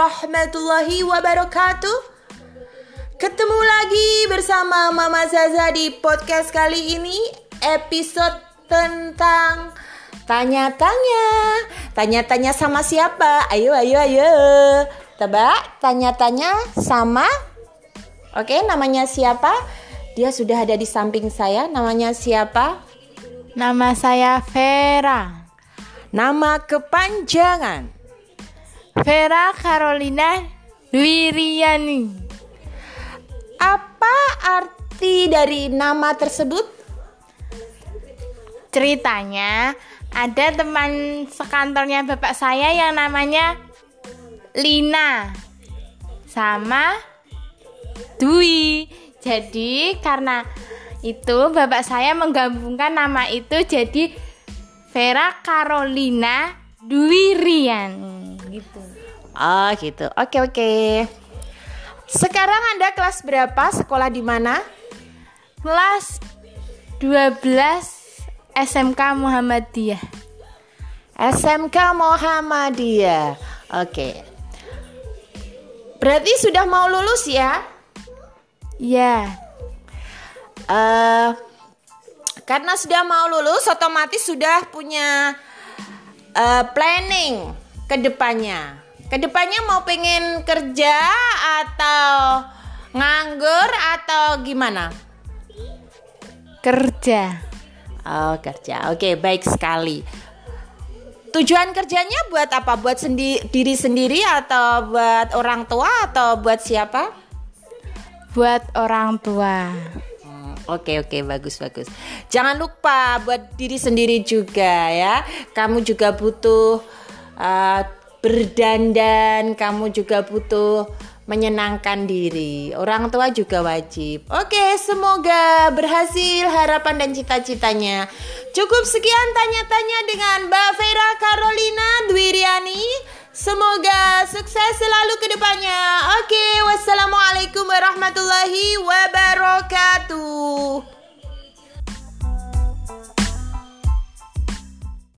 warahmatullahi wabarakatuh. Ketemu lagi bersama Mama Zaza di podcast kali ini episode tentang tanya-tanya. Tanya-tanya sama siapa? Ayo ayo ayo. Tebak, tanya-tanya sama Oke, namanya siapa? Dia sudah ada di samping saya. Namanya siapa? Nama saya Vera. Nama kepanjangan. Vera Carolina Dwiriani. Apa arti dari nama tersebut? Ceritanya ada teman sekantornya bapak saya yang namanya Lina sama Dwi. Jadi karena itu bapak saya menggabungkan nama itu jadi Vera Carolina Dwirian gitu. Oh gitu. Oke oke. Sekarang Anda kelas berapa? Sekolah di mana? Kelas 12 SMK Muhammadiyah. SMK Muhammadiyah. Oke. Berarti sudah mau lulus ya? Ya. Uh, karena sudah mau lulus, otomatis sudah punya uh, planning ke depannya. Ke depannya mau pengen kerja atau nganggur atau gimana? Kerja. Oh, kerja. Oke, baik sekali. Tujuan kerjanya buat apa? Buat sendi diri sendiri atau buat orang tua atau buat siapa? Buat orang tua. Hmm, oke oke bagus bagus. Jangan lupa buat diri sendiri juga ya. Kamu juga butuh uh, berdandan, kamu juga butuh menyenangkan diri. Orang tua juga wajib. Oke, semoga berhasil harapan dan cita-citanya. Cukup sekian tanya-tanya dengan Mbak Vera Carolina Dwiriani. Semoga sukses selalu ke depannya. Oke, wassalamualaikum warahmatullahi wabarakatuh.